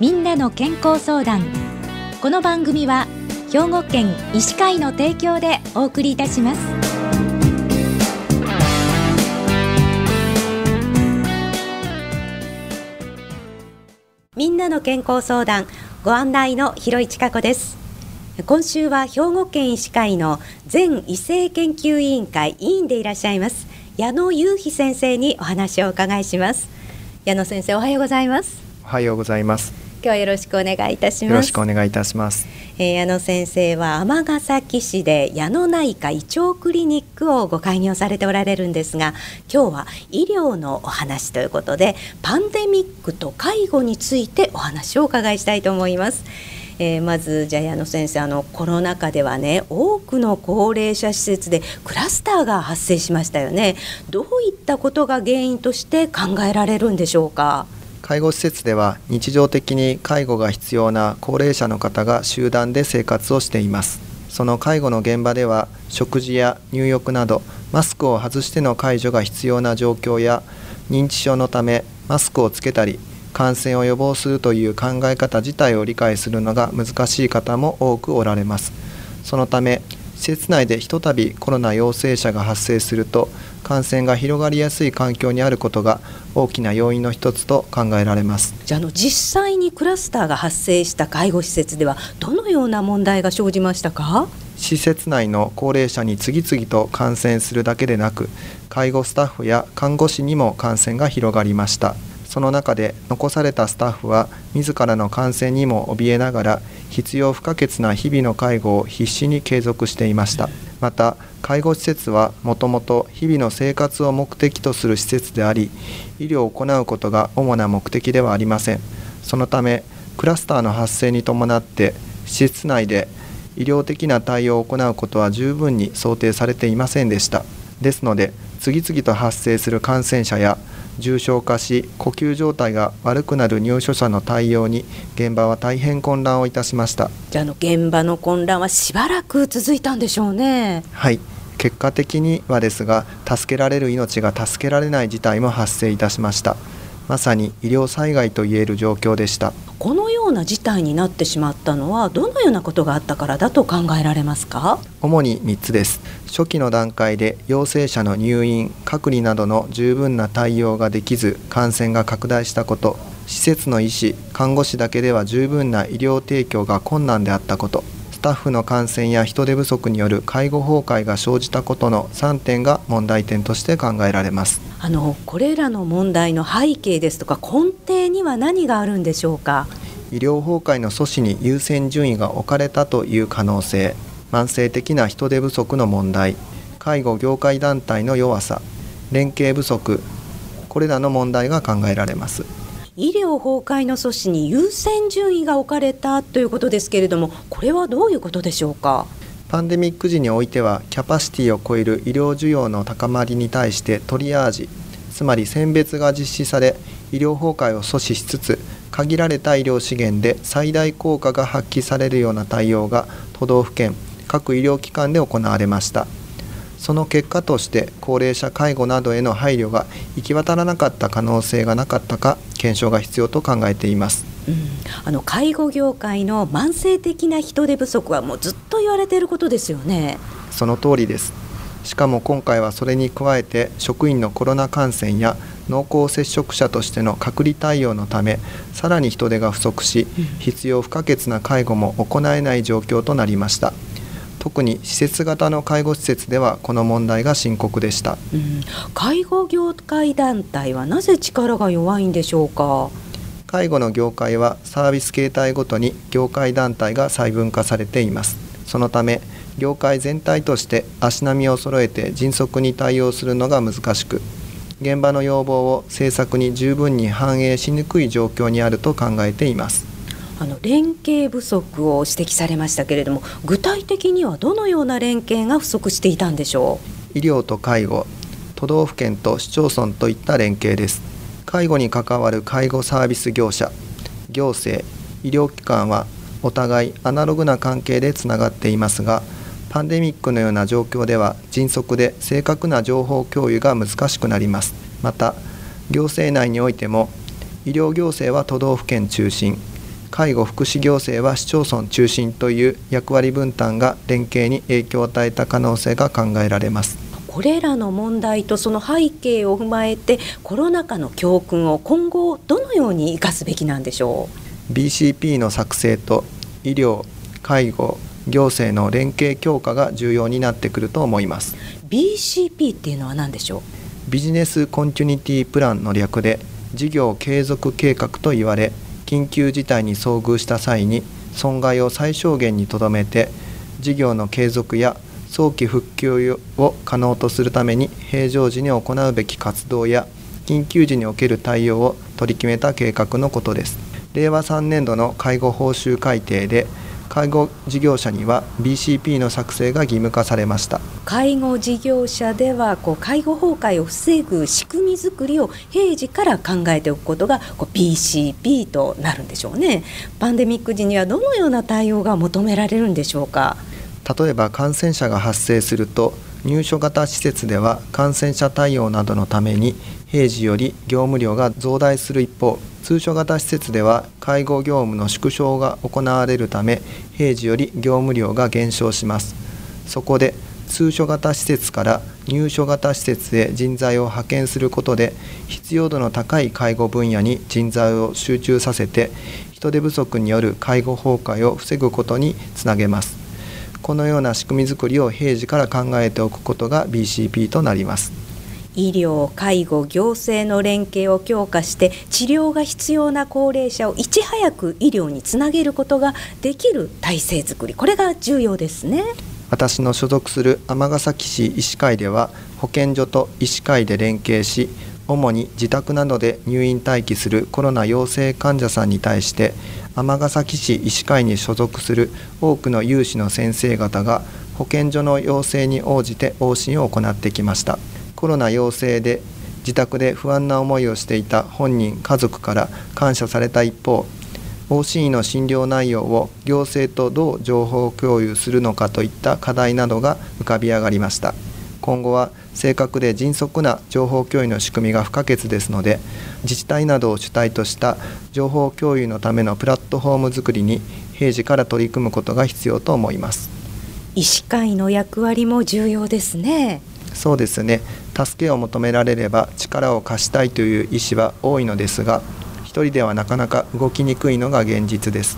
みんなの健康相談。この番組は兵庫県医師会の提供でお送りいたします。みんなの健康相談ご案内の広市加子です。今週は兵庫県医師会の全異性研究委員会委員でいらっしゃいます矢野雄飛先生にお話をお伺いします。矢野先生おはようございます。おはようございます。今日はよろしくお願いいたします。よろしくお願いいたします。えー、矢野先生は尼崎市で矢野内科胃腸クリニックをご開業されておられるんですが今日は医療のお話ということでパンデミックと介護についてお話をお伺いしたいと思います。えー、まずじゃあ矢野先生あのコロナ禍ではね多くの高齢者施設でクラスターが発生しましたよね。どういったことが原因として考えられるんでしょうか？介護施設では日常的に介護が必要な高齢者の方が集団で生活をしています。その介護の現場では食事や入浴などマスクを外しての介助が必要な状況や認知症のためマスクをつけたり感染を予防するという考え方自体を理解するのが難しい方も多くおられます。そのため施設内でひとたびコロナ陽性者が発生すると感染が広がりやすい環境にあることが大きな要因の一つと考えられます。じゃあの実際にクラスターが発生した介護施設ではどのような問題が生じましたか？施設内の高齢者に次々と感染するだけでなく介護スタッフや看護師にも感染が広がりました。その中で残されたスタッフは自らの感染にも怯えながら必要不可欠な日々の介護を必死に継続していました。また介護施設はもともと日々の生活を目的とする施設であり医療を行うことが主な目的ではありません。そのためクラスターの発生に伴って施設内で医療的な対応を行うことは十分に想定されていませんでした。ですので次々と発生する感染者や重症化し呼吸状態が悪くなる入所者の対応に現場は大変混乱をいたしました。じゃあの現場の混乱はしばらく続いたんでしょうね。はい。結果的にはですが助けられる命が助けられない事態も発生いたしました。まさに医療災害といえる状況でした。このな事態になってしまったのはどのようなことがあったからだと考えられますか？主に3つです。初期の段階で陽性者の入院隔離などの十分な対応ができず感染が拡大したこと。施設の医師看護師だけでは十分な医療提供が困難であったこと。タッフの感染や人手不足による介護崩壊が生じたことの3点が問題点として考えられます。あのこれらの問題の背景ですとか根底には何があるんでしょうか？医療崩壊の阻止に優先順位が置かれたという可能性。慢性的な人手不足の問題。介護業界団体の弱さ。連携不足。これらの問題が考えられます。医療崩壊の阻止に優先順位が置かれたということですけれどもこれはどういうことでしょうか？パンデミック時においてはキャパシティを超える医療需要の高まりに対してトリアージ。つまり選別が実施され医療崩壊を阻止しつつ限られた医療資源で最大効果が発揮されるような対応が都道府県各医療機関で行われました。その結果として高齢者介護などへの配慮が行き渡らなかった可能性がなかったか検証が必要と考えています、うん、あの介護業界の慢性的な人手不足はもうずっと言われていることですよね。その通りです。しかも今回はそれに加えて職員のコロナ感染や濃厚接触者としての隔離対応のためさらに人手が不足し、必要不可欠な介護も行えない状況となりました。特に施設型の介護施設ではこの問題が深刻でした、うん、介護業界団体はなぜ力が弱いんでしょうか？介護の業界はサービス形態ごとに業界団体が細分化されています。そのため業界全体として足並みを揃えて迅速に対応するのが難しく現場の要望を政策に十分に反映しにくい状況にあると考えています。あの連携不足を指摘されましたけれども具体的にはどのような連携が不足していたんでしょう？医療と介護都道府県と市町村といった連携です。介護に関わる介護サービス業者行政医療機関はお互いアナログな関係でつながっていますがパンデミックのような状況では迅速で正確な情報共有が難しくなります。また行政内においても医療行政は都道府県中心介護福祉行政は市町村中心という役割分担が連携に影響を与えた可能性が考えられます。これらの問題とその背景を踏まえてコロナ禍の教訓を今後どのように生かすべきなんでしょう？BCP の作成と医療介護行政の連携強化が重要になってくると思います。BCP っていうのは何でしょう？ビジネスコンティニティプランの略で事業継続計画と言われ緊急事態に遭遇した際に損害を最小限にとどめて事業の継続や早期復旧を可能とするために平常時に行うべき活動や緊急時における対応を取り決めた計画のことです。令和3年度の介護報酬改定で介護事業者には BCP の作成が義務化されました。介護事業者ではこう介護崩壊を防ぐ仕組みづくりを平時から考えておくことがこう BCP となるんでしょうね。パンデミック時にはどのような対応が求められるんでしょうか？例えば感染者が発生すると入所型施設では感染者対応などのために平時より業務量が増大する一方通所型施設では介護業務の縮小が行われるため平時より業務量が減少します。そこで通所型施設から入所型施設へ人材を派遣することで必要度の高い介護分野に人材を集中させて人手不足による介護崩壊を防ぐことにつなげます。このような仕組みづくりを平時から考えておくことが BCP となります。医療介護行政の連携を強化して治療が必要な高齢者をいち早く医療につなげることができる体制づくり。これが重要ですね。私の所属する尼崎市医師会では保健所と医師会で連携し主に自宅などで入院待機するコロナ陽性患者さんに対して尼崎市医師会に所属する多くの有志の先生方が保健所の要請に応じて往診を行ってきました。コロナ陽性で自宅で不安な思いをしていた本人家族から感謝された一方往診医の診療内容を行政とどう情報共有するのかといった課題などが浮かび上がりました。今後は正確で迅速な情報共有の仕組みが不可欠ですので自治体などを主体とした情報共有のためのプラットフォーム作りに平時から取り組むことが必要と思います。医師会の役割も重要ですね。そうですね。助けを求められれば力を貸したいという意思は多いのですが一人ではなかなか動きにくいのが現実です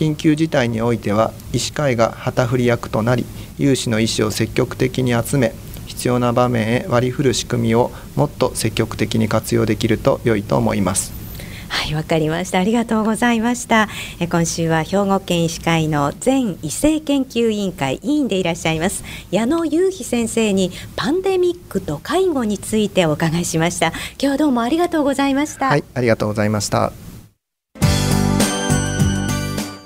緊急事態においては医師会が旗振り役となり有志の医師を積極的に集め必要な場面へ割り振る仕組みをもっと積極的に活用できると良いと思います。はいわかりました。ありがとうございました。え今週は兵庫県医師会の全医政研究委員会委員でいらっしゃいます。矢野雄飛先生にパンデミックと介護についてお伺いしました。今日はどうもありがとうございました。はいありがとうございました